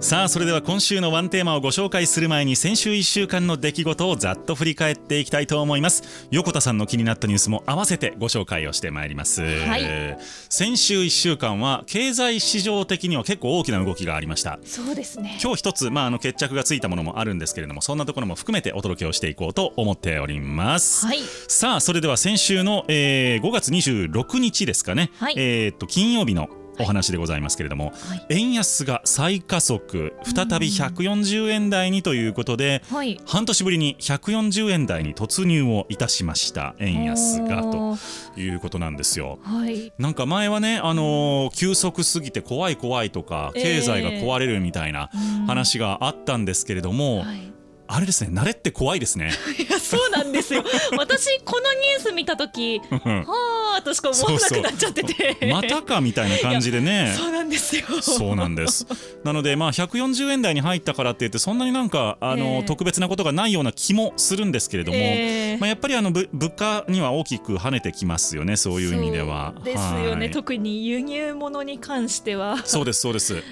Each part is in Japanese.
さあそれでは今週のワンテーマをご紹介する前に先週1週間の出来事をざっと振り返っていきたいと思います。横田さんの気になったニュースも合わせてご紹介をしてまいります、はい、先週1週間は経済市場的には結構大きな動きがありました。そうですね。今日一つ、まあ、あの決着がついたものもあるんですけれどもそんなところも含めてお届けをしていこうと思っております、はい、さあそれでは先週の、えー、5月26日ですかね、はい、えー、っと金曜日のお話でございますけれども、はい、円安が再加速再び140円台にということで、はい、半年ぶりに140円台に突入をいたしました円安がということなんですよ。はい、なんか前はね、あのー、急速すぎて怖い怖いとか経済が壊れるみたいな話があったんですけれども、えーあれですね慣れって怖いですね。いやそうなんですよ。私このニュース見た時 はあとしか思わなくなっちゃってて。またかみたいな感じでね。そうなんですよ。そうなんです。なのでまあ140円台に入ったからって言ってそんなになんかあの、えー、特別なことがないような気もするんですけれども、えー、まあ、やっぱりあの物価には大きく跳ねてきますよねそういう意味では。ですよね。特に輸入物に関しては。そうですそうです、はい、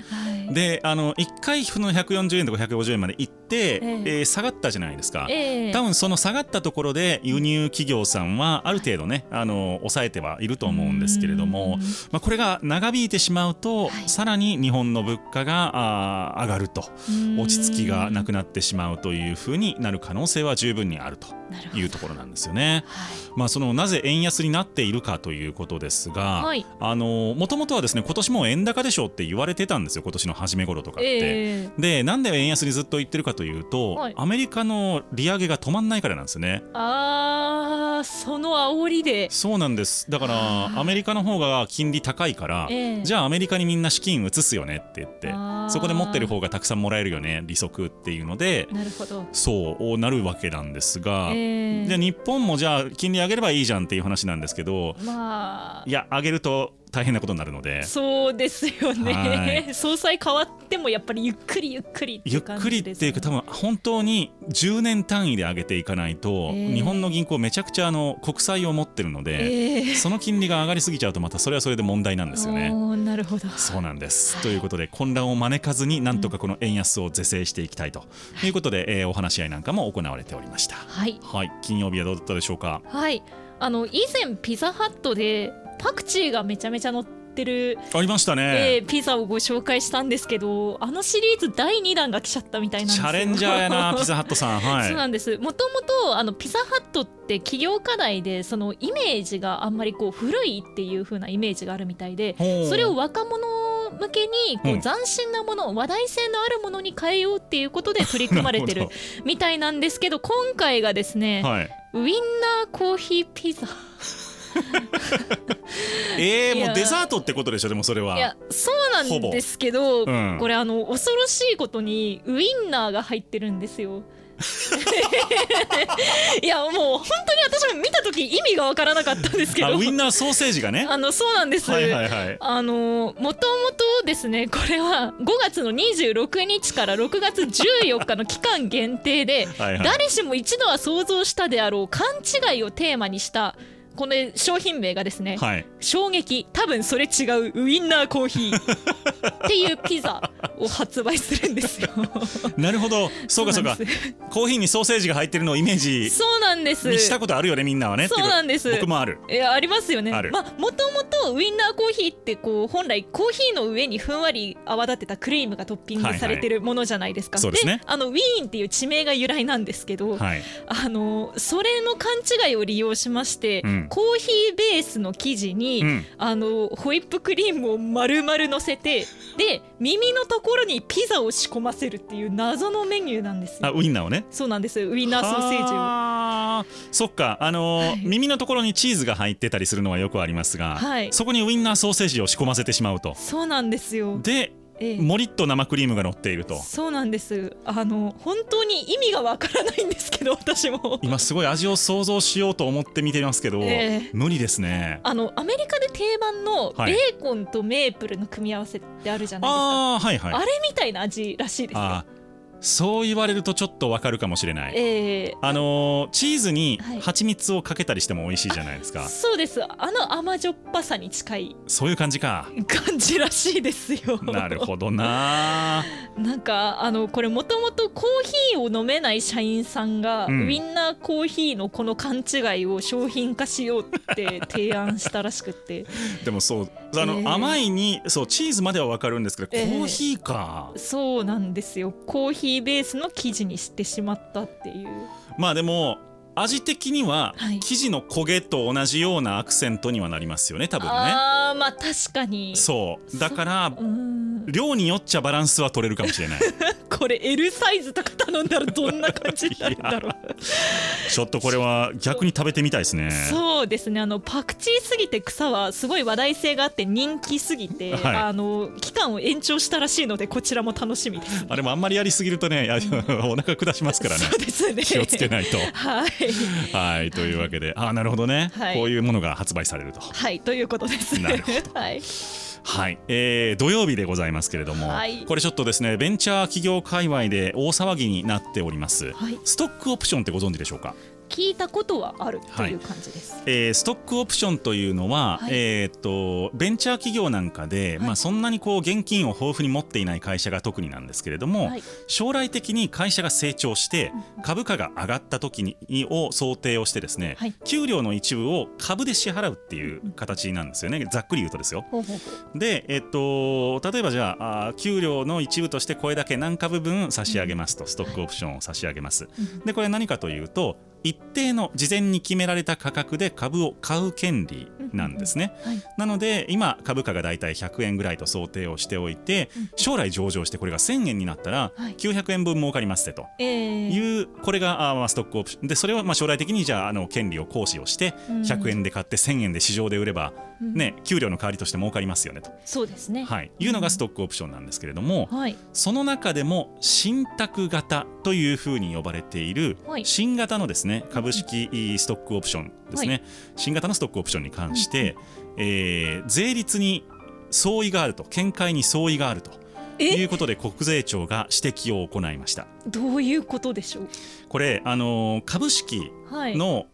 であの1回その140円とか150円まで行って、えー、えー下がったじゃないですか、えー、多分その下がったところで輸入企業さんはある程度ねあの抑えてはいると思うんですけれども、まあ、これが長引いてしまうと、はい、さらに日本の物価があ上がると。落ち着きがなくなってしまうというふうになる可能性は十分にあるというところなんですよね。はい、まあ、そのなぜ円安になっているかということですが、はい、あのもともとはですね今年も円高でしょうって言われてたんですよ今年の初め頃とかって。えー、でなんで円安にずっと言ってるかというと、はい、アメリカの利上げが止まんないからなんですよね。あーその煽りで。そうなんです。だからアメリカの方が金利高いから、えー、じゃあアメリカにみんな資金移すよねって言ってそこで持ってる方がたくさんもらえるよね利息っていうのでなるほど。そうなるわけなんですが、えー、じゃあ日本もじゃあ金利上げればいいじゃんっていう話なんですけど、まあ、いや上げると大変なことになるので。そうですよね、はい、総裁変わってもやっぱりゆっくりゆっくりゆっくりっていうか多分本当に10年単位で上げていかないと、えー、日本の銀行めちゃくちゃあの国債を持ってるので、えー、その金利が上がりすぎちゃうとまたそれはそれで問題なんですよね。なるほど。そうなんです、はい、ということで混乱を招かずになんとかこの円安を是正していきたいということで、うん、えー、お話し合いなんかも行われておりました。はい、はい、金曜日はどうだったでしょうか？はい。あの以前ピザハットでパクチーがめちゃめちゃ乗ってるありましたね、えー、ピザをご紹介したんですけどあのシリーズ第2弾が来ちゃったみたいなんですチャレンジャーやな ピザハットさん、はい、そうなんです。もともとあのピザハットって企業課題でそのイメージがあんまりこう古いっていう風なイメージがあるみたいでそれを若者向けにこう斬新なもの、うん、話題性のあるものに変えようっていうことで取り組まれてる みたいなんですけど今回がですね、はい、ウインナーコーヒーピザ えー、もうデザートってことでしょでもそれは。いやそうなんですけど、うん、これあの恐ろしいことにウインナーが入ってるんですよ。いやもう本当に私も見た時意味が分からなかったんですけど。ウインナーソーセージがね。あのそうなんです、はいはいはい、あのもともとですねこれは5月の26日から6月14日の期間限定ではい、誰しも一度は想像したであろう勘違いをテーマにしたこの商品名がですね、はい、衝撃。多分それ違う。ウインナーコーヒー。っていうピザを発売するんですよ。なるほど。そうかそうか。コーヒーにソーセージが入ってるのをイメージそうなんです。にしたことあるよねみんなはね。そうなんです。僕もある。いやありますよね。まあもともとウインナーコーヒーってこう本来コーヒーの上にふんわり泡立てたクリームがトッピングされてるものじゃないですか、はいはい、で、ね、あのウィーンっていう地名が由来なんですけど、はい、あのそれの勘違いを利用しまして、うんコーヒーベースの生地に、うん、あのホイップクリームを丸々のせてで耳のところにピザを仕込ませるっていう謎のメニューなんですあウインナーをね。そうなんですウインナーソーセージを。そっか。あのーはい、耳のところにチーズが入ってたりするのはよくありますが、はい、そこにウインナーソーセージを仕込ませてしまうと。そうなんですよ。でええ、もりっと生クリームが乗っていると。そうなんです。あの本当に意味がわからないんですけど 私も。今すごい味を想像しようと思って見てますけど、ええ、無理ですね。あのアメリカで定番のベーコンとメープルの組み合わせってあるじゃないですか、はい、あ,、はいはい、あれみたいな味らしいですよそう言われるとちょっとわかるかもしれない、えー、あのチーズに蜂蜜をかけたりしても美味しいじゃないですか、はい、そうです。あの甘じょっぱさに近いそういう感じか。感じらしいですよ。なるほどな。なんかあのこれもともとコーヒーを飲めない社員さんが、うん、ウィンナーコーヒーのこの勘違いを商品化しようって提案したらしくて。でもそうあの、えー、甘いにそうチーズまではわかるんですけど、コーヒーか。そうなんですよ。コーヒーベースの生地にしてしまったっていう。まあでも味的には生地の焦げと同じようなアクセントにはなりますよね多分ね。あまあ確かに。そう。だから量によっちゃバランスは取れるかもしれない。これ L サイズとか頼んだらどんな感じになるんだろう。ちょっとこれは逆に食べてみたいですね。そうですね。あのパクチーすぎて草はすごい話題性があって人気すぎて、はい、あの期間を延長したらしいのでこちらも楽しみです、ね、あれもあんまりやりすぎるとね、うん、お腹下しますからね。そうですね。気をつけないと。はいはい。というわけであなるほどね、はい、こういうものが発売されると。はいということです。なるほど。はい。はい、えー、土曜日でございますけれども、はい、これちょっとですねベンチャー企業界隈で大騒ぎになっております、はい、ストックオプションってご存知でしょうか？聞いたことはあるという感じです、はい、えー、ストックオプションというのは、はい、えー、っとベンチャー企業なんかで、はい、まあ、そんなにこう現金を豊富に持っていない会社が特になんですけれども、将来的に会社が成長して株価が上がった時にを想定をしてですね、給料の一部を株で支払うっていう形なんですよね。ざっくり言うとですよ。で、えー、っと例えばじゃああ給料の一部としてこれだけ何株分差し上げますとストックオプションを差し上げます。でこれ何かというと一定の事前に決められた価格で株を買う権利なんですね、はい、なので今株価がだいたい100円ぐらいと想定をしておいて将来上場してこれが1000円になったら900円分儲かりますというこれがあストックオプション。でそれはまあ将来的にじゃああの権利を行使をして100円で買って1000円で市場で売ればね給料の代わりとして儲かりますよねと。そうですね。はい。いうのがストックオプションなんですけれどもその中でも信託型というふうに呼ばれている新型のですね株式ストックオプションですね、はい、新型のストックオプションに関して、えー、税率に相違があると見解に相違があるということで国税庁が指摘を行いました。どういうことでしょう？これあの株式の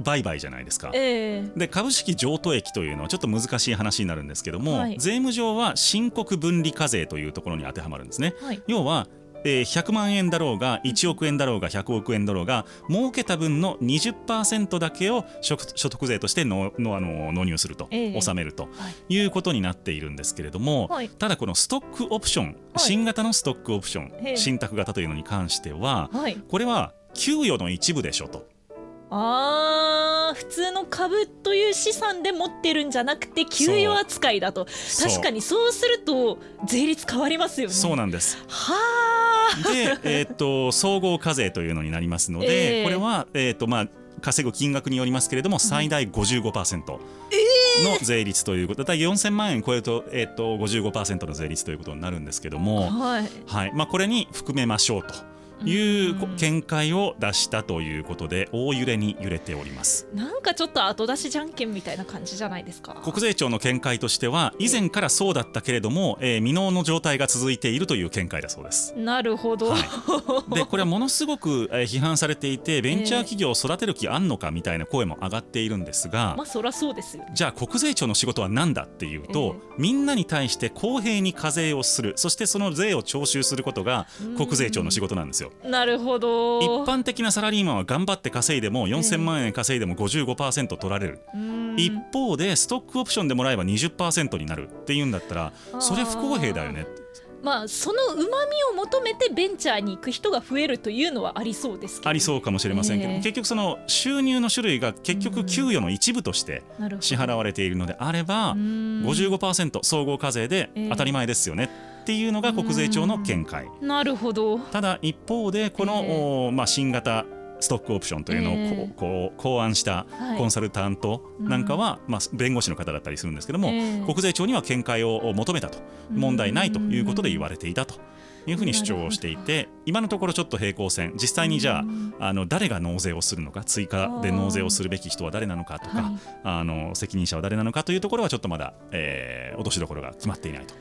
売買じゃないですか、はい、え。ー、で株式譲渡益というのはちょっと難しい話になるんですけども、はい、税務上は申告分離課税というところに当てはまるんですね、はい、要はえー、100万円だろうが1億円だろうが100億円だろうが儲けた分の20%だけを所得税としてののあの納入すると、えー、納めるとい。うことになっているんですけれども、はい、ただこのストックオプション、はい、新型のストックオプション、えー、信託型というのに関しては、はい、これは給与の一部でしょと。あ普通の株という資産で持ってるんじゃなくて給与扱いだと。確かにそうすると税率変わりますよね。そうなんです。はあで、えー、っと総合課税というのになりますので、えー、これは、えー、っとまあ稼ぐ金額によりますけれども最大55%の税率ということで、えー、4000万円超えると,、えー、と55%の税率ということになるんですけども、はい。はい。まあ、これに含めましょうと。いう見解を出したということで大揺れに揺れております。なんかちょっと後出しじゃんけんみたいな感じじゃないですか？国税庁の見解としては以前からそうだったけれども、えー、未納の状態が続いているという見解だそうです。なるほど、はい、でこれはものすごく、えー、批判されていてベンチャー企業を育てる気あんのかみたいな声も上がっているんですが、まあそりゃそうですよ、じゃあ国税庁の仕事は何だっていうと、えー、みんなに対して公平に課税をするそしてその税を徴収することが国税庁の仕事なんですよなるほど。一般的なサラリーマンは頑張って稼いでも4000万円稼いでも55%取られる、一方でストックオプションでもらえば20%になるっていうんだったらそれ不公平だよね。まあ、そのうまみを求めてベンチャーに行く人が増えるというのはありそうですありそうかもしれませんけど、えー、結局その収入の種類が結局給与の一部として支払われているのであれば55%総合課税で当たり前ですよね、えーっていうのが国税庁の見解。なるほど。ただ一方でこの、えー、まあ、新型ストックオプションというのをこう、えー、こう考案したコンサルタントなんかは、はい、まあ、弁護士の方だったりするんですけども、えー、国税庁には見解を求めたと問題ないということで言われていたと。いうふうに主張をしていて今のところちょっと平行線実際にじゃああの誰が納税をするのか追加で納税をするべき人は誰なのかとか、あの責任者は誰なのかというところはちょっとまだ、えー、落としどころが決まっていないと。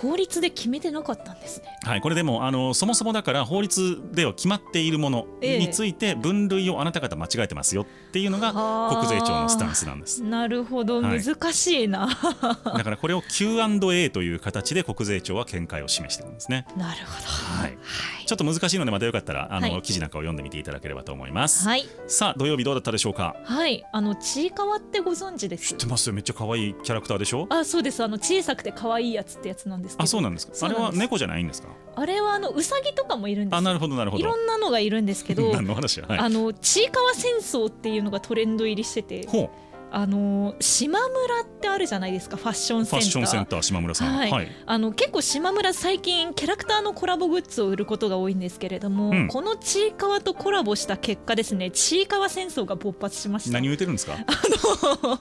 法律で決めてなかったんですね。はい、これでもあのそもそもだから法律では決まっているものについて分類をあなた方間違えてますよっていうのが国税庁のスタンスなんです。なるほど、難しいな。だからこれを Q&A という形で国税庁は見解を示してるんですね。なるほど。はい。ちょっと難しいのでまたよかったらあの、はい、記事なんかを読んでみていただければと思います。はい。さあ土曜日どうだったでしょうか？はい。あのちいかわってご存知です。知ってますよ。めっちゃ可愛いキャラクターでしょ？あ、そうです。あの小さくて可愛いやつってやつなんですあ、そうなんですか。あれは猫じゃないんですか？あれはあのうさぎとかもいるんですあ、なるほどなるほど。いろんなのがいるんですけど。何の話はい、あのちいかわ戦争っていうのがトレンド入りしてて。ほう。あの島村ってあるじゃないですかファッションセンター。ファッションセンター島村さん、はい、はい、あの結構島村最近キャラクターのコラボグッズを売ることが多いんですけれども、うん、このちいかわとコラボした結果ですねちいかわ戦争が勃発しました。何言ってるんですか？あの5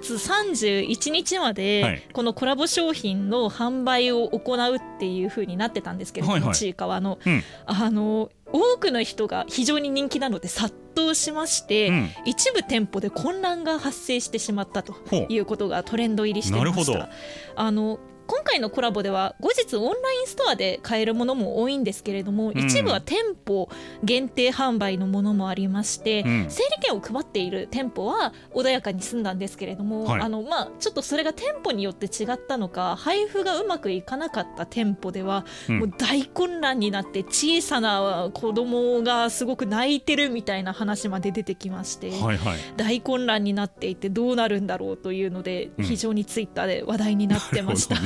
月31日までこのコラボ商品の販売を行うっていうふうになってたんですけれども、はいはい、ちいかわの、うん、あの多くの人が非常に人気なので殺到しまして、うん、一部店舗で混乱が発生してしまったということがトレンド入りしていました。あの今回のコラボでは後日オンラインストアで買えるものも多いんですけれども、うん、一部は店舗限定販売のものもありまして、うん、整理券を配っている店舗は穏やかに済んだんですけれども、はい、あのまあ、ちょっとそれが店舗によって違ったのか配布がうまくいかなかった店舗では、うん、もう大混乱になって小さな子供がすごく泣いてるみたいな話まで出てきまして、はいはい、大混乱になっていてどうなるんだろうというので非常にツイッターで話題になってました。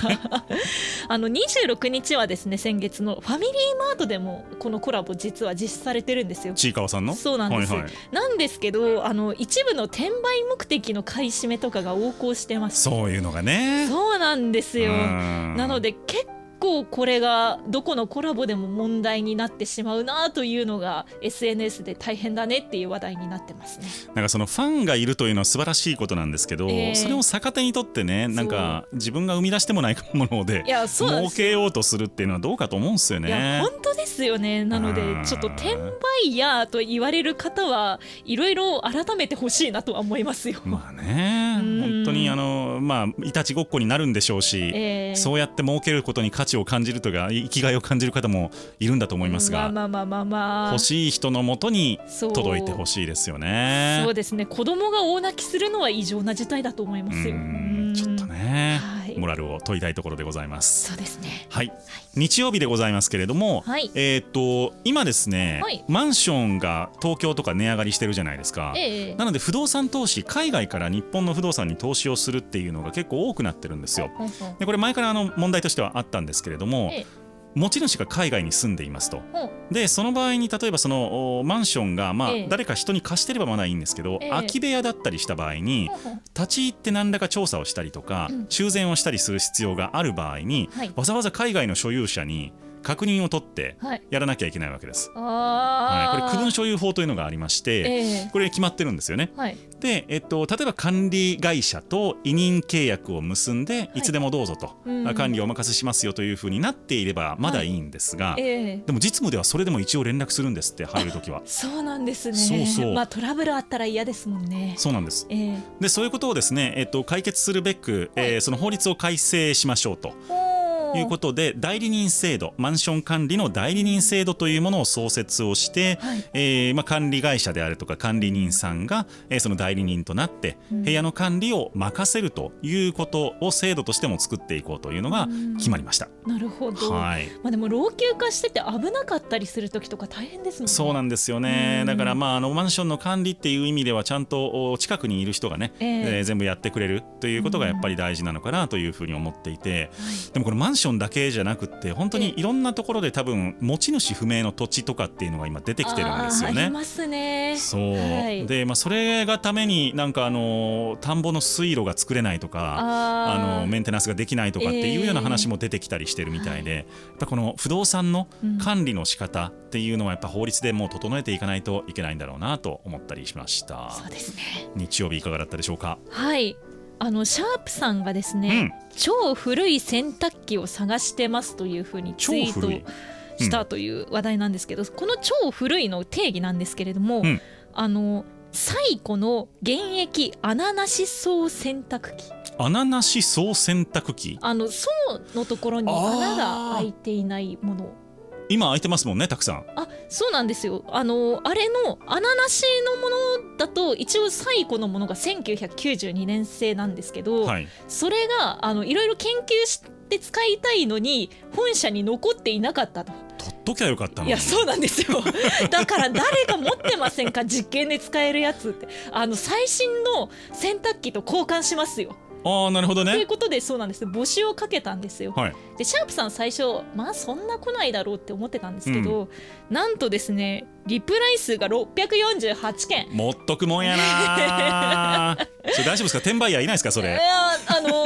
あの26日はですね先月のファミリーマートでもこのコラボ実は実施されてるんですよ。ちいかわさんの？そうなんです、はいはい、なんですけどあの一部の転売目的の買い占めとかが横行してます。そういうのがね。そうなんですよ。なので結構これがどこのコラボでも問題になってしまうなというのが SNS で大変だねっていう話題になってますね。なんかそのファンがいるというのは素晴らしいことなんですけど、えー、それを逆手にとってねなんか自分が生み出してもないもので儲けようとするっていうのはどうかと思うんですよね。いや本当ですよね。なのでちょっと転売ヤーと言われる方はいろいろ改めてほしいなとは思いますよ。まあね本当にあのまあいたちごっこになるんでしょうし、えー、そうやって儲けることに価値を感じるとか生きがいを感じる方もいるんだと思いますが、まあまあまあまあ、欲しい人のもとに届いてほしいですよね。そうですね。子供が大泣きするのは異常な事態だと思いますよね、はい、モラルを問いたいところでございます。そうですね。はい、はい、日曜日でございますけれども、はい、えっ、と今ですね、はい、マンションが東京とか値上がりしてるじゃないですか、ええ、なので不動産投資海外から日本の不動産に投資をするっていうのが結構多くなってるんですよ。でこれ前からあの問題としてはあったんですけれども、ええ持ち主が海外に住んでいますと、でその場合に例えばそのマンションが、まあ、誰か人に貸してればまだいいんですけど、空き部屋だったりした場合に立ち入って何らか調査をしたりとか、修繕をしたりする必要がある場合に、わざわざ海外の所有者に確認を取ってやらなきゃいけないわけです。はい、これ区分所有法というのがありまして、えー、これ決まってるんですよね。はい、で、えっと、例えば管理会社と委任契約を結んで、い、つでもどうぞと、はい、管理をお任せしますよというふうになっていればまだいいんですが、はいえー、でも実務ではそれでも一応連絡するんですって入るときは。そうなんですね。そうそうまあトラブルあったら嫌ですもんね。そうなんです。えー、でそういうことをですね、えっと、解決するべく、えー、その法律を改正しましょうと。いうことで代理人制度マンション管理の代理人制度というものを創設をして、はい、えー、まあ、管理会社であるとか管理人さんが、えー、その代理人となって部屋の管理を任せるということを制度としても作っていこうというのが決まりました。なるほど、はい、まあ、でも老朽化してて危なかったりする時とか大変ですもんね。そうなんですよね。だからまああのマンションの管理っていう意味ではちゃんと近くにいる人がね、えー、えー、全部やってくれるということがやっぱり大事なのかなというふうに思っていて、でもこのマンションだけじゃなくて本当にいろんなところで多分持ち主不明の土地とかっていうのが今出てきてるんですよね。ありますね。そう、はい、でまあそれがためになんかあの田んぼの水路が作れないとかあのメンテナンスができないとかっていうような話も出てきたりしてるみたいで、えー、やっぱこの不動産の管理の仕方っていうのはやっぱ法律でもう整えていかないといけないんだろうなと思ったりしました。そうですね。日曜日いかがだったでしょうか？はい。あのシャープさんがですね、うん、超古い洗濯機を探してますというふうにツイートしたという話題なんですけど、うん、この超古いの定義なんですけれども、うん、あの最古の現役穴なし層洗濯機。穴なし総洗濯機？あの層のところに穴が開いていないもの。今開いてますもんねたくさん。あそうなんですよ。あのあれの穴なしのものだと一応最古のものが1992年製なんですけど、はい、それがあのいろいろ研究して使いたいのに本社に残っていなかったと。取っときゃよかったいやそうなんですよ。だから誰が持ってませんか？実験で使えるやつって。あの最新の洗濯機と交換しますよああなるほどね。ということでそうなんです。募集をかけたんですよ。はい、でシャープさん最初まあそんな来ないだろうって思ってたんですけど、うん、なんとですねリプライ数が648件。持っとくもんやな それ大丈夫ですか？転売屋いないですか？それ。いやあの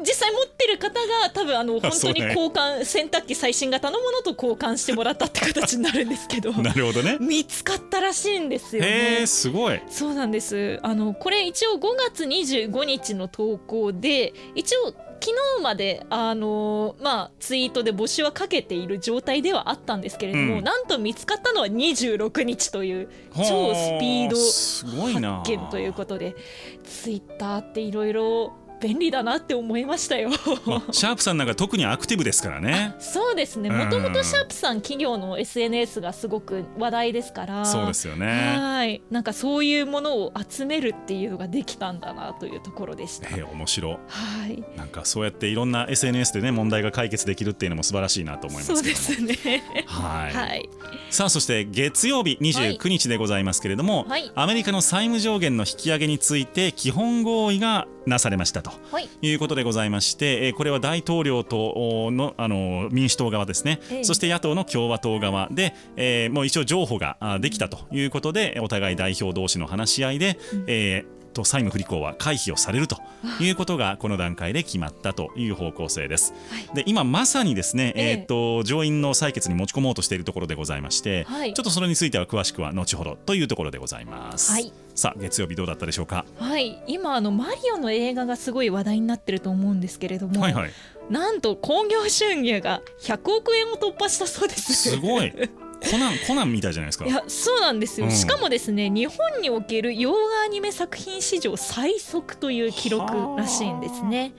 実際持ってる方が多分あの本当に交換、ね、洗濯機最新型のものと交換してもらったって形になるんですけど。なるほどね。見つかったらしいんですよね。すごい。そうなんです。あのこれ一応5月25日の投稿で一応昨日まであのー、まあ、ツイートで募集はかけている状態ではあったんですけれども、うん、なんと見つかったのは26日という超スピード発見ということでツイッターっていろいろ便利だなって思いましたよ。シャープさんなんか特にアクティブですからね。そうですね。もともとシャープさん企業の SNS がすごく話題ですから。そうですよね。はい。なんかそういうものを集めるっていうのができたんだなというところでした、えー、面白はい。なんかそうやっていろんな SNS でね問題が解決できるっていうのも素晴らしいなと思いますそうですね。はい、はい、さあそして月曜日29日でございますけれども、はい、アメリカの債務上限の引き上げについて基本合意がなされましたとい。うことでございまして、これは大統領とのあの民主党側ですね、そして野党の共和党側。で、えー、もう一応譲歩ができたということでお互い代表同士の話し合いで、うん、えーと債務不履行は回避をされるということがこの段階で決まったという方向性です。はい、で今まさにですね、えー、っと上院の採決に持ち込もうとしているところでございまして、はい、ちょっとそれについては詳しくは後ほどというところでございます。はい、さあ月曜日どうだったでしょうか？はい今あのマリオの映画がすごい話題になってると思うんですけれども、はいはい、なんと興行収入が100億円を突破したそうです。すごい。コナンコナンみたいじゃないですかいやそうなんですよ、うん、しかもですね日本における洋画アニメ作品史上最速という記録らしいんですね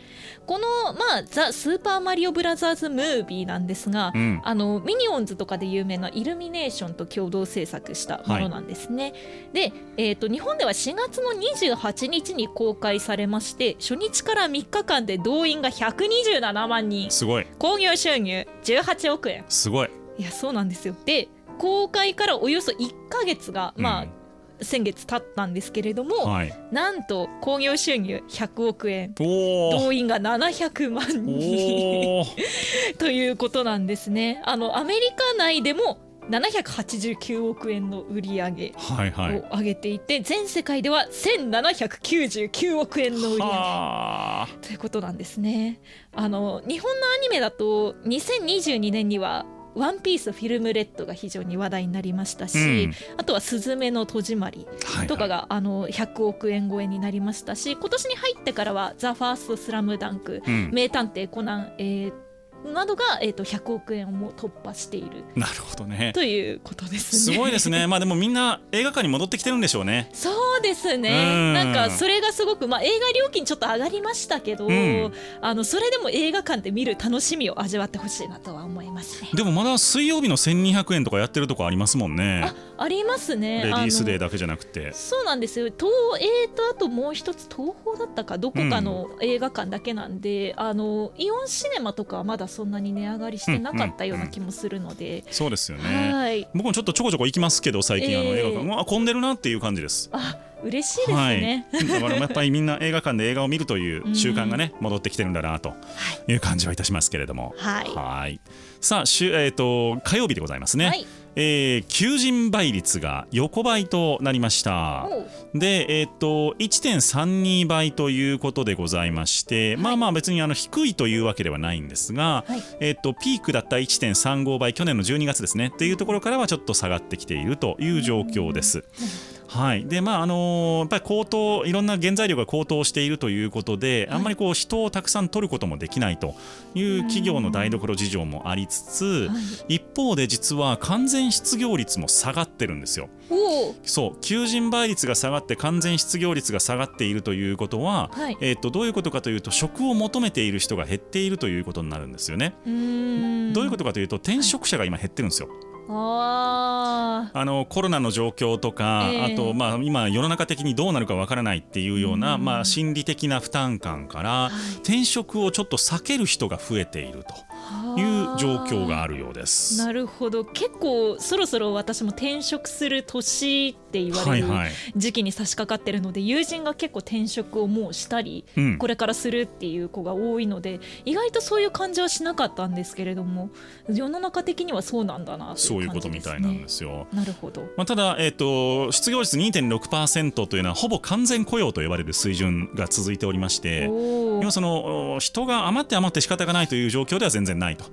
このまあザ・スーパーマリオブラザーズ・ムービーなんですが、うん、あのミニオンズとかで有名なイルミネーションと共同制作したものなんですね、はい、で、えーと、日本では4月の28日に公開されまして初日から3日間で動員が127万人。すごい。興行収入18億円。すごい。いやそうなんですよ。で公開からおよそ1か月が、まあ、うん、先月経ったんですけれども、はい、なんと興行収入100億円。動員が700万人。ということなんですね。あのアメリカ内でも789億円の売り上げを上げていて、はいはい、全世界では1799億円の売り上げ。ということなんですね。あの日本のアニメだと2022年にはワンピースフィルムレッドが非常に話題になりましたし、うん、あとはすずめの戸締まりとかが、はい。はい、あの100億円超えになりましたし今年に入ってからは「ザ・ファーストスラムダンク、うん、名探偵コナン、えーなどが、えーと、100億円をも突破している。なるほどね。ということですね。すごいですね。まあでもみんな映画館に戻ってきてるんでしょうね。そうですね。なんかそれがすごく、まあ、映画料金ちょっと上がりましたけど、うん、あのそれでも映画館で見る楽しみを味わってほしいなとは思いますね。でもまだ水曜日の1200円とかやってるとこありますもんね。あありますね。レディースデーだけじゃなくて。そうなんですよ。東映とあともう一つ東宝だったかどこかの映画館だけなんで、うん、あのイオンシネマとかはまだそんなに値上がりりしてなかったような気もするので、そうですよね、はい、僕もちょっとちょこちょこ行きますけど最近、えー、あの映画館、混んでるなっていう感じです。あ嬉しいですね、はい、だからやっぱりみんな映画館で映画を見るという習慣がね、戻ってきてるんだなとい。う感じはいたしますけれども。はい。さあえーと、火曜日でございますね、はいえー、求人倍率が横ばいとなりました。で、えーと、1.32倍ということでございまして、はい、まあまあ別にあの低いというわけではないんですが、はい、えーと、ピークだった1.35倍去年の12月ですねっていうところからはちょっと下がってきているという状況です。はい。でまああのー、やっぱり高騰いろんな原材料が高騰しているということで、はい、あんまりこう人をたくさん取ることもできないという企業の台所事情もありつつ、はい、一方で実は完全失業率も下がってるんですよ。そう。求人倍率が下がって完全失業率が下がっているということは、はい、えー、とどういうことかというと職を求めている人が減っているということになるんですよね。どういうことかというと転職者が今減ってるんですよ。あのコロナの状況とか、えー、あと、まあ、今世の中的にどうなるかわからないっていうような、うまあ、心理的な負担感から、はい、転職をちょっと避ける人が増えていると。いう状況があるようです。なるほど。結構そろそろ私も転職する年って言われる時期に差し掛かってるので、はいはい、友人が結構転職をもうしたり、うん、これからするっていう子が多いので意外とそういう感じはしなかったんですけれども世の中的にはそうなんだな、ね、そういうことみたいなんですよ。なるほど、まあ、ただ、えーと、失業率2.6%というのはほぼ完全雇用と呼ばれる水準が続いておりまして今その人が余って余って仕方がないという状況では全然ないと。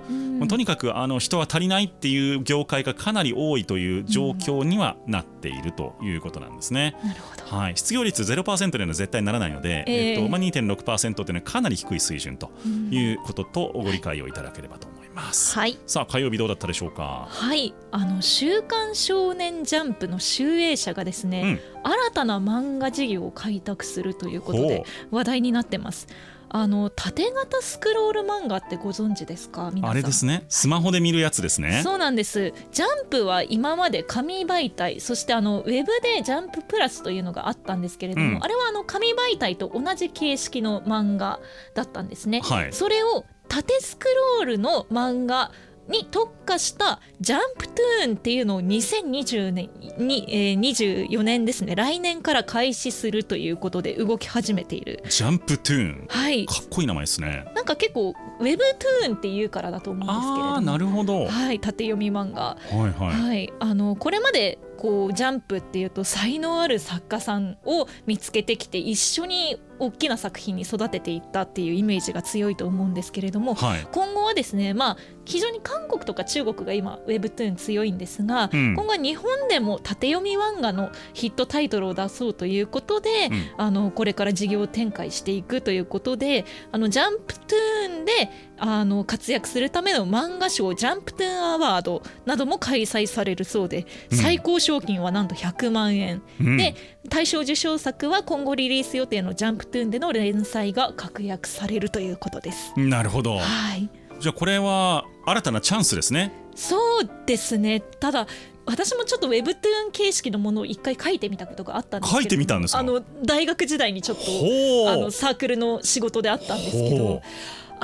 とにかくあの人は足りないっていう業界がかなり多いという状況にはなっているということなんですね。なるほどはい、失業率0%には絶対ならないので、えー、えっとまあ、2.6%というのはかなり低い水準ということとご理解をいただければと思います。はい、さあ火曜日どうだったでしょうか？はいあの週刊少年ジャンプの集英社がですね、うん、新たな漫画事業を開拓するということで話題になってます。あの縦型スクロール漫画ってご存知ですか？あれですね。スマホで見るやつですね、そうなんです。ジャンプは今まで紙媒体そしてあのウェブでジャンププラスというのがあったんですけれども、うん、あれはあの紙媒体と同じ形式の漫画だったんですね、はい、それを縦スクロールの漫画に特化したジャンプトゥーンっていうのを2020年に、えー、24年ですね。来年から開始するということで動き始めている。ジャンプトゥーン。はい。かっこいい名前ですね。なんか結構ウェブトゥーンっていうからだと思うんですけれども。あなるほど。はい縦読み漫画。はいはい、はい、あのこれまでこうジャンプっていうと才能ある作家さんを見つけてきて一緒に大きな作品に育てていったっていうイメージが強いと思うんですけれども、はい、今後はですねまあ非常に韓国とか中国が今ウェブトゥーン強いんですが、うん、今後は日本でも縦読み漫画のヒットタイトルを出そうということで、うん、あのこれから事業展開していくということであのジャンプトゥーンであの活躍するための漫画賞ジャンプトゥーンアワードなども開催されるそうで、最高賞金はなんと100万円、うん、で大賞受賞作は今後リリース予定のジャンプトゥーンでの連載が確約されるということです。なるほど、はい、じゃあこれは新たなチャンスですね。そうですね。ただ私もちょっとウェブトゥーン形式のものを一回書いてみたことがあったんですけど書いてみたんですあの大学時代にちょっとあのサークルの仕事であったんですけど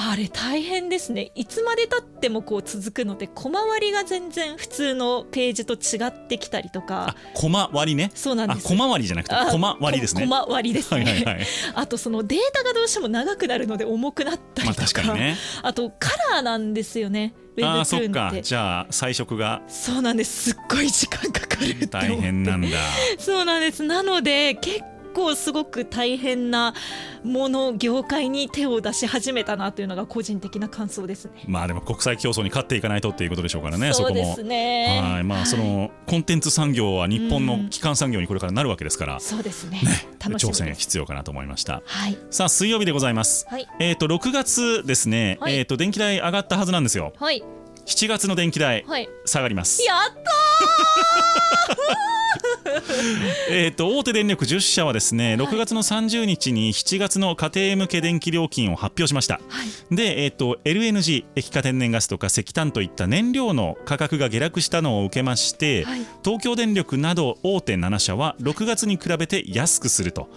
あれ大変ですね。いつまでたってもこう続くので小回りが全然普通のページと違ってきたりとか。小回りね。そうなんです。小回りじゃなくて小回りですね。小回りですね、はいはいはい、あとそのデータがどうしても長くなるので重くなったりとか,、まあ、確かにね、あとカラーなんですよね。あそっか。じゃあ彩色が。そうなんです。すっごい時間かかる大変なんだ。そうなんです。なので結構すごく大変なもの業界に手を出し始めたなというのが個人的な感想ですね。まあでも国際競争に勝っていかないとっていうことでしょうからね。そうですね。はいまあそのコンテンツ産業は日本の基幹産業にこれからなるわけですから。そうですね。ね挑戦必要かなと思いました。はい。さあ水曜日でございます。はい。えっ、と6月ですね。はい、えっ、と電気代上がったはずなんですよ。はい。7月の電気代、はい、下がります。やった えっと大手電力10社はですね、6月の30日に7月の家庭向け電気料金を発表しました。はい、で、えっと LNG 液化天然ガスとか石炭といった燃料の価格が下落したのを受けまして、はい、東京電力など大手7社は6月に比べて安くすると。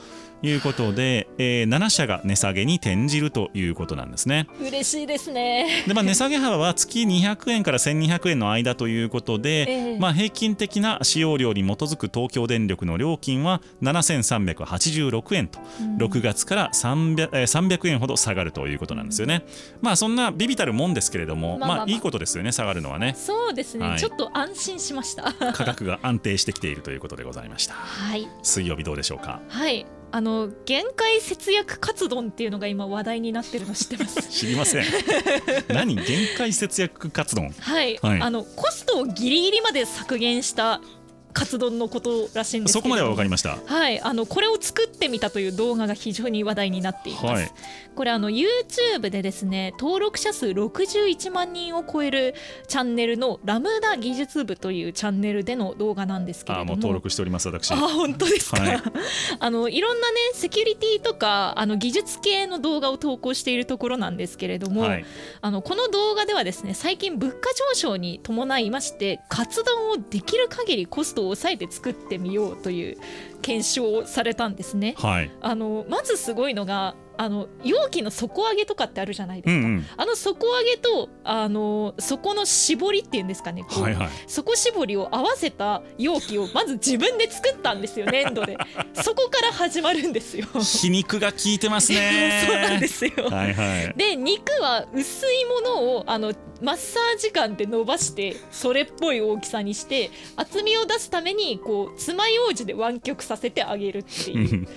いうことで、えー、7社が値下げに転じるということなんですね。嬉しいですね。で、まあ、値下げ幅は月200円から1200円の間ということで、えー、まあ、平均的な使用量に基づく東京電力の料金は7386円と、うん、6月から 300, 300円ほど下がるということなんですよね。まあそんなビビたるもんですけれども、まあ、まあまあ、いいことですよね下がるのはね。そうですね、はい、ちょっと安心しました。価格が安定してきているということでございました。はい。水曜日どうでしょうか？はいあの限界節約カツ丼っていうのが今話題になってるの知ってます？知りません。何？限界節約カツ丼はい、はい、あのコストをギリギリまで削減したカツ丼のことらしいんですそこまでは分かりました。はい。あのこれを作ってみたという動画が非常に話題になっています、はい、これあの YouTube でですね登録者数61万人を超えるチャンネルのラムダ技術部というチャンネルでの動画なんですけれども。あもう登録しております私。あ本当ですか、はい、あのいろんなねセキュリティとかあの技術系の動画を投稿しているところなんですけれども、はい、あのこの動画ではですね最近物価上昇に伴いましてカツ丼をできる限りコストを抑えて作ってみようという検証をされたんですね。はい、あのまずすごいのがあの容器の底上げとかってあるじゃないですか、うんうん、あの底上げとあの底の絞りっていうんですかねこう、はいはい、底絞りを合わせた容器をまず自分で作ったんですよ粘土で。そこから始まるんですよ。皮肉が効いてますね。そうなんですよ、はいはい、で肉は薄いものをあのマッサージ感で伸ばしてそれっぽい大きさにして厚みを出すためにこう爪楊枝で湾曲させてあげるっていう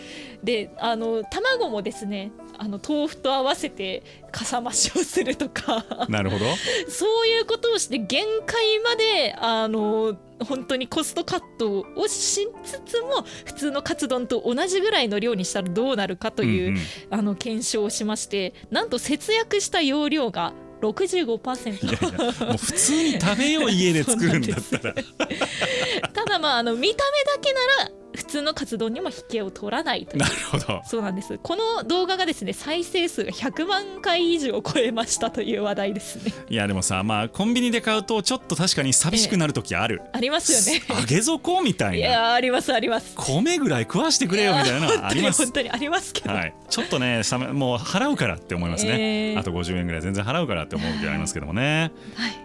であの卵もですねあの豆腐と合わせてかさ増しをするとか。なるほど。そういうことをして限界まであの本当にコストカットをしつつも普通のカツ丼と同じぐらいの量にしたらどうなるかという、うんうん、あの検証をしましてなんと節約した容量が65%いやいやもう普通に食べよう家で作るんだったら。ただまああの見た目だけなら普通の活動にも引けを取らないという。なるほど。そうなんです。この動画がですね再生数が100万回以上超えましたという話題ですね。いやでもさまあコンビニで買うとちょっと確かに寂しくなる時ある、えー、ありますよね。揚げ底みたいな。いやありますあります。米ぐらい食わしてくれよみたいな あります。本当にありますけど、はい、ちょっとねさもう払うからって思いますね、えー、あと50円ぐらい全然払うからって思う時ありますけどもね。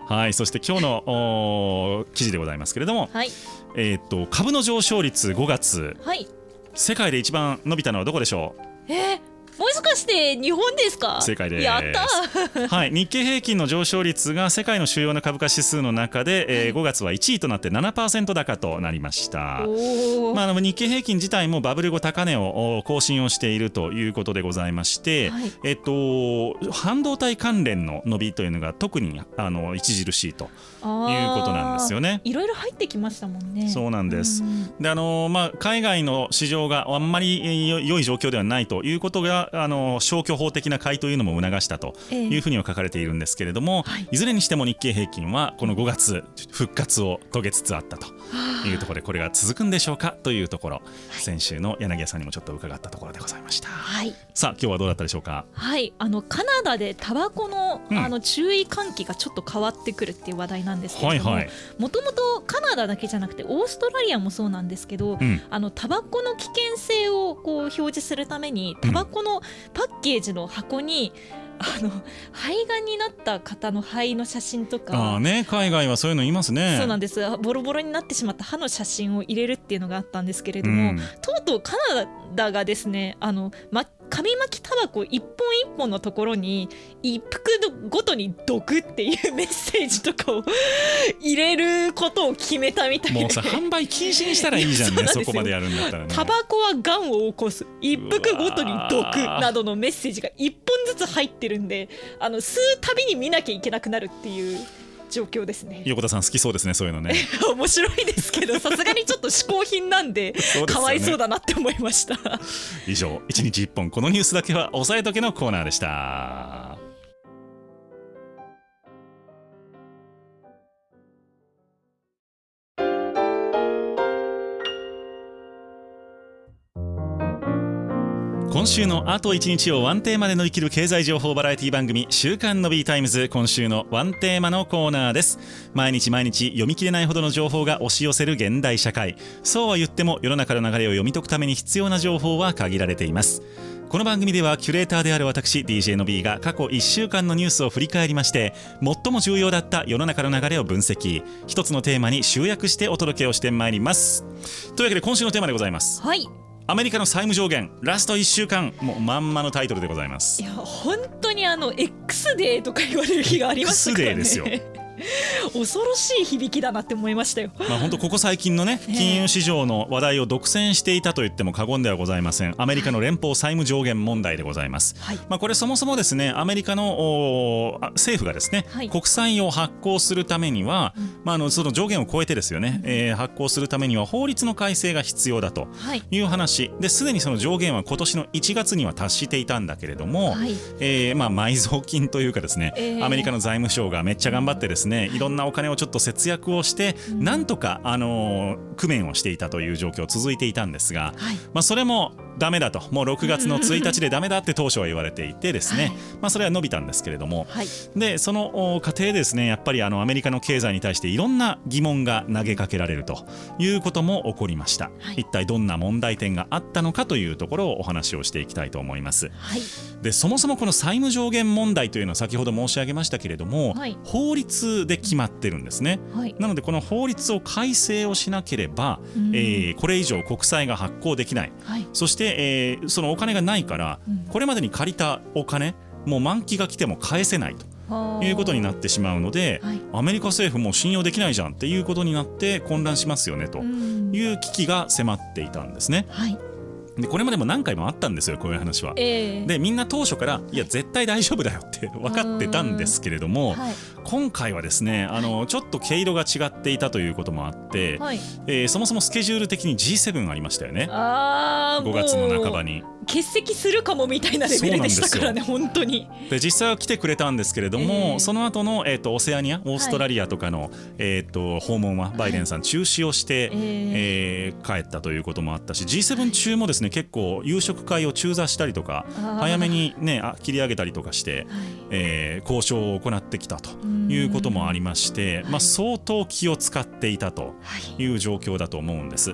はい、はい、そして今日の記事でございますけれども、はい。えー、っと株の上昇率5月、はい、世界で一番伸びたのはどこでしょう？えーもしかして日本ですか？正解です。やった はい。日経平均の上昇率が世界の主要な株価指数の中で、えー、5月は1位となって7%高となりました、まあ、日経平均自体もバブル後高値を更新をしているということでございまして、はい、えっと半導体関連の伸びというのが特にあの著しいということなんですよね。いろいろ入ってきましたもんね。そうなんです、であのまあ海外の市場があんまり良い状況ではないということがあの消去法的な買いというのも促したというふうには書かれているんですけれども、えい、ずれにしても日経平均はこの5月復活を遂げつつあったというところでこれが続くんでしょうかというところ、はい、先週の柳家さんにもちょっと伺ったところでございました。はい、さあ今日はどうだったでしょうか？はい。あのカナダでタバコの、うん、あの注意喚起がちょっと変わってくるっていう話題なんですけれどももともとカナダだけじゃなくてオーストラリアもそうなんですけど、うん、あのタバコの危険性をこう表示するためにタバコのパッケージの箱に、あの肺がんになった方の肺の写真とか。あね海外はそういうの言いますね。そうなんです。ボロボロになってしまった歯の写真を入れるっていうのがあったんですけれども、うん、とうとうカナダがですねあの、ま、紙巻きタバコ一本一本のところに一服ごとに毒っていうメッセージとかを入れることを決めたみたいで。もうさ販売禁止にしたらいいじゃんね そこまでやるんだったらね。タバコはがんを起こす。一服ごとに毒などのメッセージが一本ずつ入ってるんであの吸うたびに見なきゃいけなくなるっていう。状況ですね。横田さん好きそうですねそういうのね。面白いですけど さすがにちょっと嗜好品なんでかわいそうだなって思いました。以上一日一本このニュースだけは押さえとけのコーナーでした今週のあと1日をワンテーマで乗り切る経済情報バラエティ番組週刊の B タイムズ。今週のワンテーマのコーナーです。毎日毎日読み切れないほどの情報が押し寄せる現代社会。そうは言っても世の中の流れを読み解くために必要な情報は限られています。この番組ではキュレーターである私 DJ Nobby が過去1週間のニュースを振り返りまして最も重要だった世の中の流れを分析。一つのテーマに集約してお届けをしてまいります。というわけで今週のテーマでございます。はい。アメリカの債務上限ラスト1週間もうまんまのタイトルでございます。いや本当にあの X デーとか言われる日がありますからね。X デーですよ 恐ろしい響きだなって思いましたよ。まあ本当ここ最近のね金融市場の話題を独占していたと言っても過言ではございません。アメリカの連邦債務上限問題でございます。はい、まあこれそもそもですねアメリカの政府がですね、はい、国債を発行するためには、うん、まああのその上限を超えてですよね、うん、えー、発行するためには法律の改正が必要だとい。う話、ですでにその上限は今年の1月には達していたんだけれども、はい、えー、まあ埋蔵金というかですね、えー、アメリカの財務省がめっちゃ頑張ってですねいろんなお金をちょっと節約をして、うん、なんとかあの工面をしていたという状況続いていたんですが、はい、まあそれもダメだと。もう6月の1日でダメだって当初は言われていてですね、はい、まあ、それは伸びたんですけれども、はい、でその過程でですねやっぱりあのアメリカの経済に対していろんな疑問が投げかけられるということも起こりました、はい、一体どんな問題点があったのかというところをお話をしていきたいと思います、でそもそもこの債務上限問題というのは先ほど申し上げましたけれども、法律で決まってるんですね、なのでこの法律を改正をしなければ、えー、これ以上国債が発行できない、そしてえー、そのお金がないから、これまでに借りたお金もう満期が来ても返せないと。いうことになってしまうので、はい、アメリカ政府も信用できないじゃんっていうことになって混乱しますよねという危機が迫っていたんですね。はいでこれまでも何回もあったんですよこういう話は。えー、でみんな当初からいや絶対大丈夫だよって分かってたんですけれども、はい、今回はですねあのちょっと毛色が違っていたということもあって、はい、えー、そもそもスケジュール的に G7 ありましたよね。5月の半ばに。欠席するかもみたいなレベルでしたからね本当に。で実際は来てくれたんですけれども、えー、その後のえっ、ー、とオセアニアオーストラリアとかの、はい、えっ、ー、と訪問はバイデンさん中止をして、はい、えー、帰ったということもあったし G7 中もですね、結構夕食会を中座したりとか早めにねあ切り上げたりとかして、はい、えー、交渉を行ってきたということもありまして、まあ、相当気を使っていたという状況だと思うんです。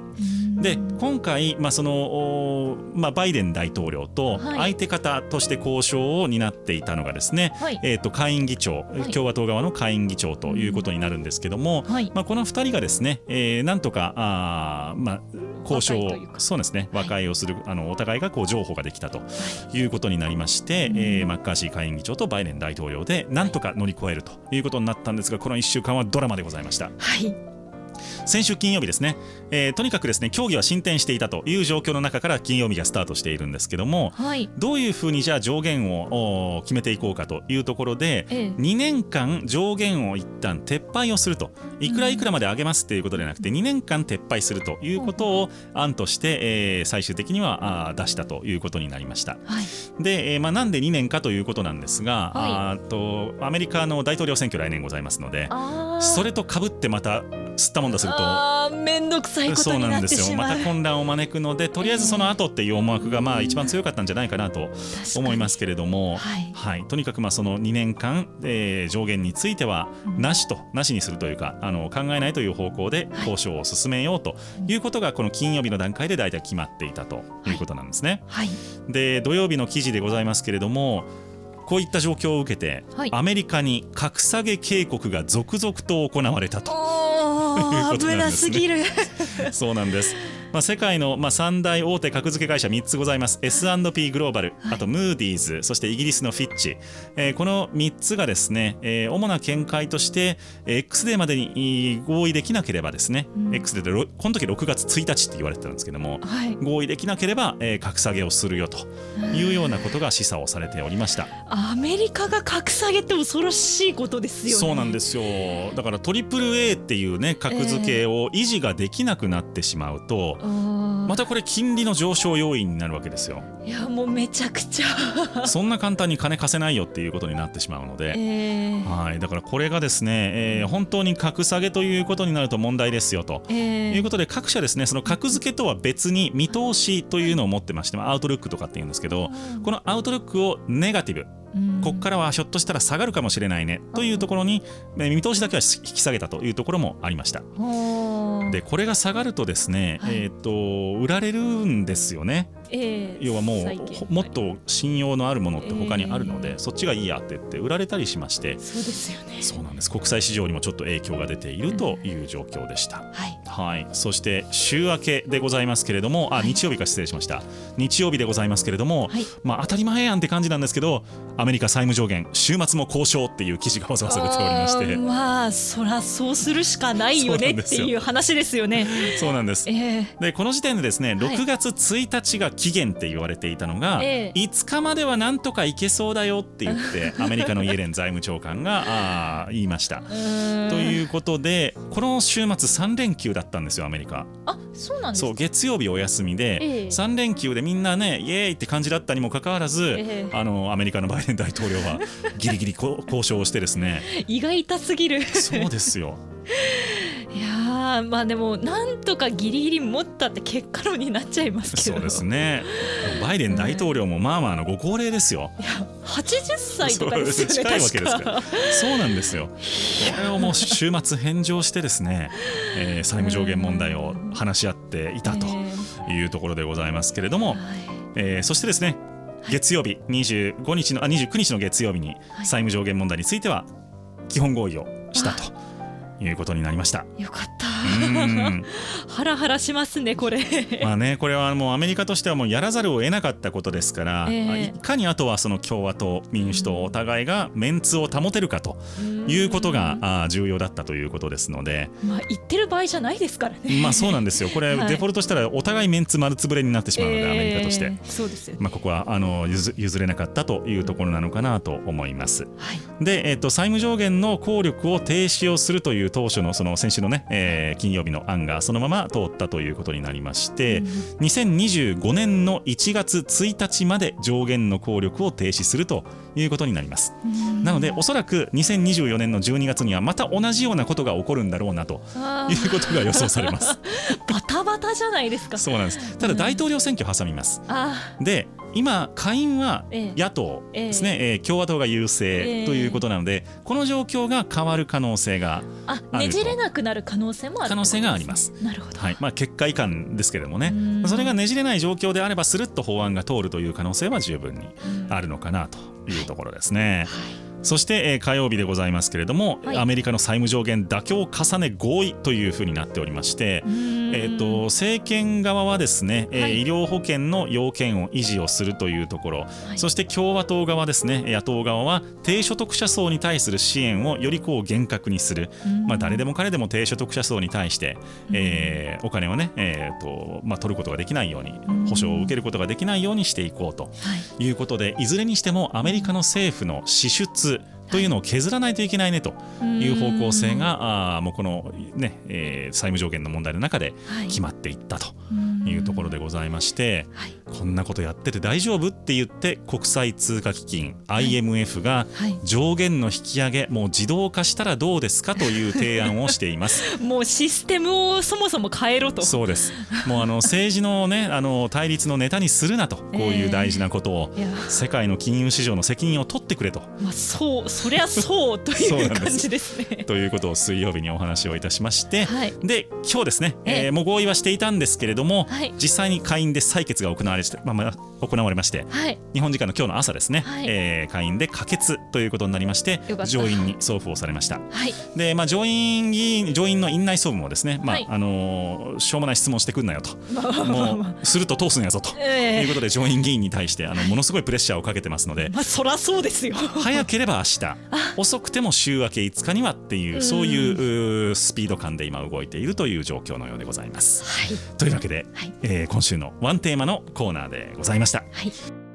で今回、まあそのまあ、バイデン大統領と相手方として交渉を担っていたのがですね、はい、えー、と下院議長、はい、共和党側の下院議長ということになるんですけども、はい、まあ、この2人がですね、えー、なんとかあ、まあ、交渉をそうですね和解をする、あのお互いがこう譲歩ができたとい。うことになりまして、えー、マッカーシー下院議長とバイデン大統領でなんとか乗り越えるということになったんですがこの1週間はドラマでございました。はい先週金曜日ですね、えー、とにかくですね協議は進展していたという状況の中から金曜日がスタートしているんですけども、はい、どういうふうにじゃあ上限を決めていこうかというところで、ええ、2年間上限を一旦撤廃をすると。いくらいくらまで上げますっていうことではなくて、うん、2年間撤廃するということを案として、えー、最終的にはあ出したということになりました。はい、で、えーまあ、なんで2年かということなんですが、はい、あとアメリカの大統領選挙来年ございますのでそれとかぶってまた吸ったもんだすると。面倒くさいことになってしまう。また混乱を招くのでとりあえずその後っていう思惑がまあ一番強かったんじゃないかなと思いますけれども、はい、はい、とにかくまあその2年間、えー、上限についてはなしと、なしにするというかあの考えないという方向で交渉を進めようということがこの金曜日の段階で大体決まっていたということなんですね。はい、で土曜日の記事でございますけれどもこういった状況を受けて、はい、アメリカに格下げ警告が続々と行われたということなんですね。そうなんですまあ、世界のまあ三大大手格付け会社3つございます。S&P グローバル、あとムーディーズそしてイギリスのフィッチ、えー、この3つがですね、えー、主な見解として X デーまでに合意できなければですね、うん、X デーでこの時6月1日って言われてたんですけども、はい、合意できなければ、えー、格下げをするよとい。うようなことが示唆をされておりました。アメリカが格下げって恐ろしいことですよね。そうなんですよ。だからトリプル A っていうね格付けを維持ができなくなってしまうと、またこれ金利の上昇要因になるわけですよ。いやもうめちゃくちゃ。そんな簡単に金貸せないよっていうことになってしまうので、えー、はい。だからこれがですね、えー、本当に格下げということになると問題ですよと、えー、いうことで各社ですねその格付けとは別に見通しというのを持ってましてアウトルックとかっていうんですけどこのアウトルックをネガティブここからはひょっとしたら下がるかもしれないね。というところに見通しだけは引き下げたというところもありました。でこれが下がるとですね、はい、えーと、売られるんですよね。えー、要はもうもっと信用のあるものって他にあるので、えー、そっちがいいやって言って売られたりしましてそうですよね。そうなんです。国際市場にもちょっと影響が出ているという状況でした。はい。はい、そして週明けでございますけれども、あ、日曜日か失礼しました。日曜日でございますけれども、はい、まあ当たり前やんって感じなんですけど、アメリカ債務上限週末も交渉っていう記事がわざわざ出ておりまして、まあそらそうするしかないよねっていう話ですよね。そうなんです。えー、でこの時点でですね、6月1日が期限って言われていたのが、はい、5日まではなんとかいけそうだよって言って アメリカのイエレン財務長官があ言いました。ということでこの週末3連休だったんですよアメリカ。あそうなんそう月曜日お休みで、えー、3連休でみんなねイエーイって感じだったにもかかわらず、えー、あのアメリカのバイデン大統領は ギリギリ交渉をしてですね。胃が痛すぎる。そうですよ。いやまあでもなんとかギリギリ持ったって結果論になっちゃいますけど。そうですね。バイデン大統領もまあまあのご高齢ですよ、いや80歳とかですよね近いわけですか。らそうなんですよ。これをもう週末返上してですね、えー、債務上限問題を話し合っていたというところでございますけれども、えー、そしてですね月曜日25日のあ29日の月曜日に債務上限問題については基本合意をしたということになりました。よかった。ハラハラしますねこれ。まあねこれはもうアメリカとしてはもうやらざるを得なかったことですから、えー、いかにあとはその共和党民主党お互いがメンツを保てるかということがあ重要だったということですので、まあ言ってる場合じゃないですからね。まあそうなんですよ。これ、デフォルトしたらお互いメンツ丸つぶれになってしまうので、アメリカとして、そうですよ、まあここはあの譲譲れなかったというところなのかなと思います。はい、で、えっと債務上限の効力を停止をするという当初のその先週のね、えー、金曜日の案がそのまま通ったということになりまして、うん、2025年の1月1日まで上限の効力を停止するということになります。なのでおそらく2024年の12月にはまた同じようなことが起こるんだろうなということが予想されます。バタバタじゃないですか。そうなんです。ただ大統領選挙挟みます。で今下院は野党ですね、ええ。共和党が優勢ということなので、この状況が変わる可能性があるねじれなくなる可能性もある可能性があります。なるほど。はい、まあ結果遺憾ですけれどもね、それがねじれない状況であればスルッと法案が通るという可能性は十分にあるのかなというところですね。はいそして、えー、火曜日でございますけれども、はい、アメリカの債務上限妥協重ね合意というふうになっておりまして、えーと、政権側はですね、えー、医療保険の要件を維持をするというところ、はい、そして共和党側ですね野党側は低所得者層に対する支援をよりこう厳格にする、まあ、誰でも彼でも低所得者層に対して、えー、お金をね、えーとまあ、取ることができないように保証を受けることができないようにしていこうということで、い、ずれにしてもアメリカの政府の支出というのを削らないといけないねとい。う方向性があもうこの、ねえー、債務上限の問題の中で決まっていったというところでございまして、はい、こんなことやってて大丈夫って言って国際通貨基金 IMF が上限の引き上げもう自動化したらどうですかという提案をしています。もうシステムをそもそも変えろと。そうです。もうあの政治のね あの対立のネタにするなとこういう大事なことを、えー、世界の金融市場の責任を取ってくれと、まあ、そうそりゃそうという感じですね。ということを水曜日にお話をいたしまして、はい、で今日ですね、えー、もう合意はしていたんですけれども、はい、実際に下院で採決が行われまあ、まあ、行われまして、はい、日本時間の今日の朝ですね、はい、えー、下院で可決ということになりまして上院に送付をされました。はい、で、まあ、上院議員上院の院内総務もですね、まああのー、しょうもない質問してくんなよと、もうすると通すんやぞと、えー、いうことで上院議員に対してあのものすごいプレッシャーをかけてますので、まあ、そらそうですよ。早ければ明日遅くても週明け5日にはっていうそういうスピード感で今動いているという状況のようでございます。はい、というわけで、はい、えー、今週のワンテーマのコーナーでございました。はい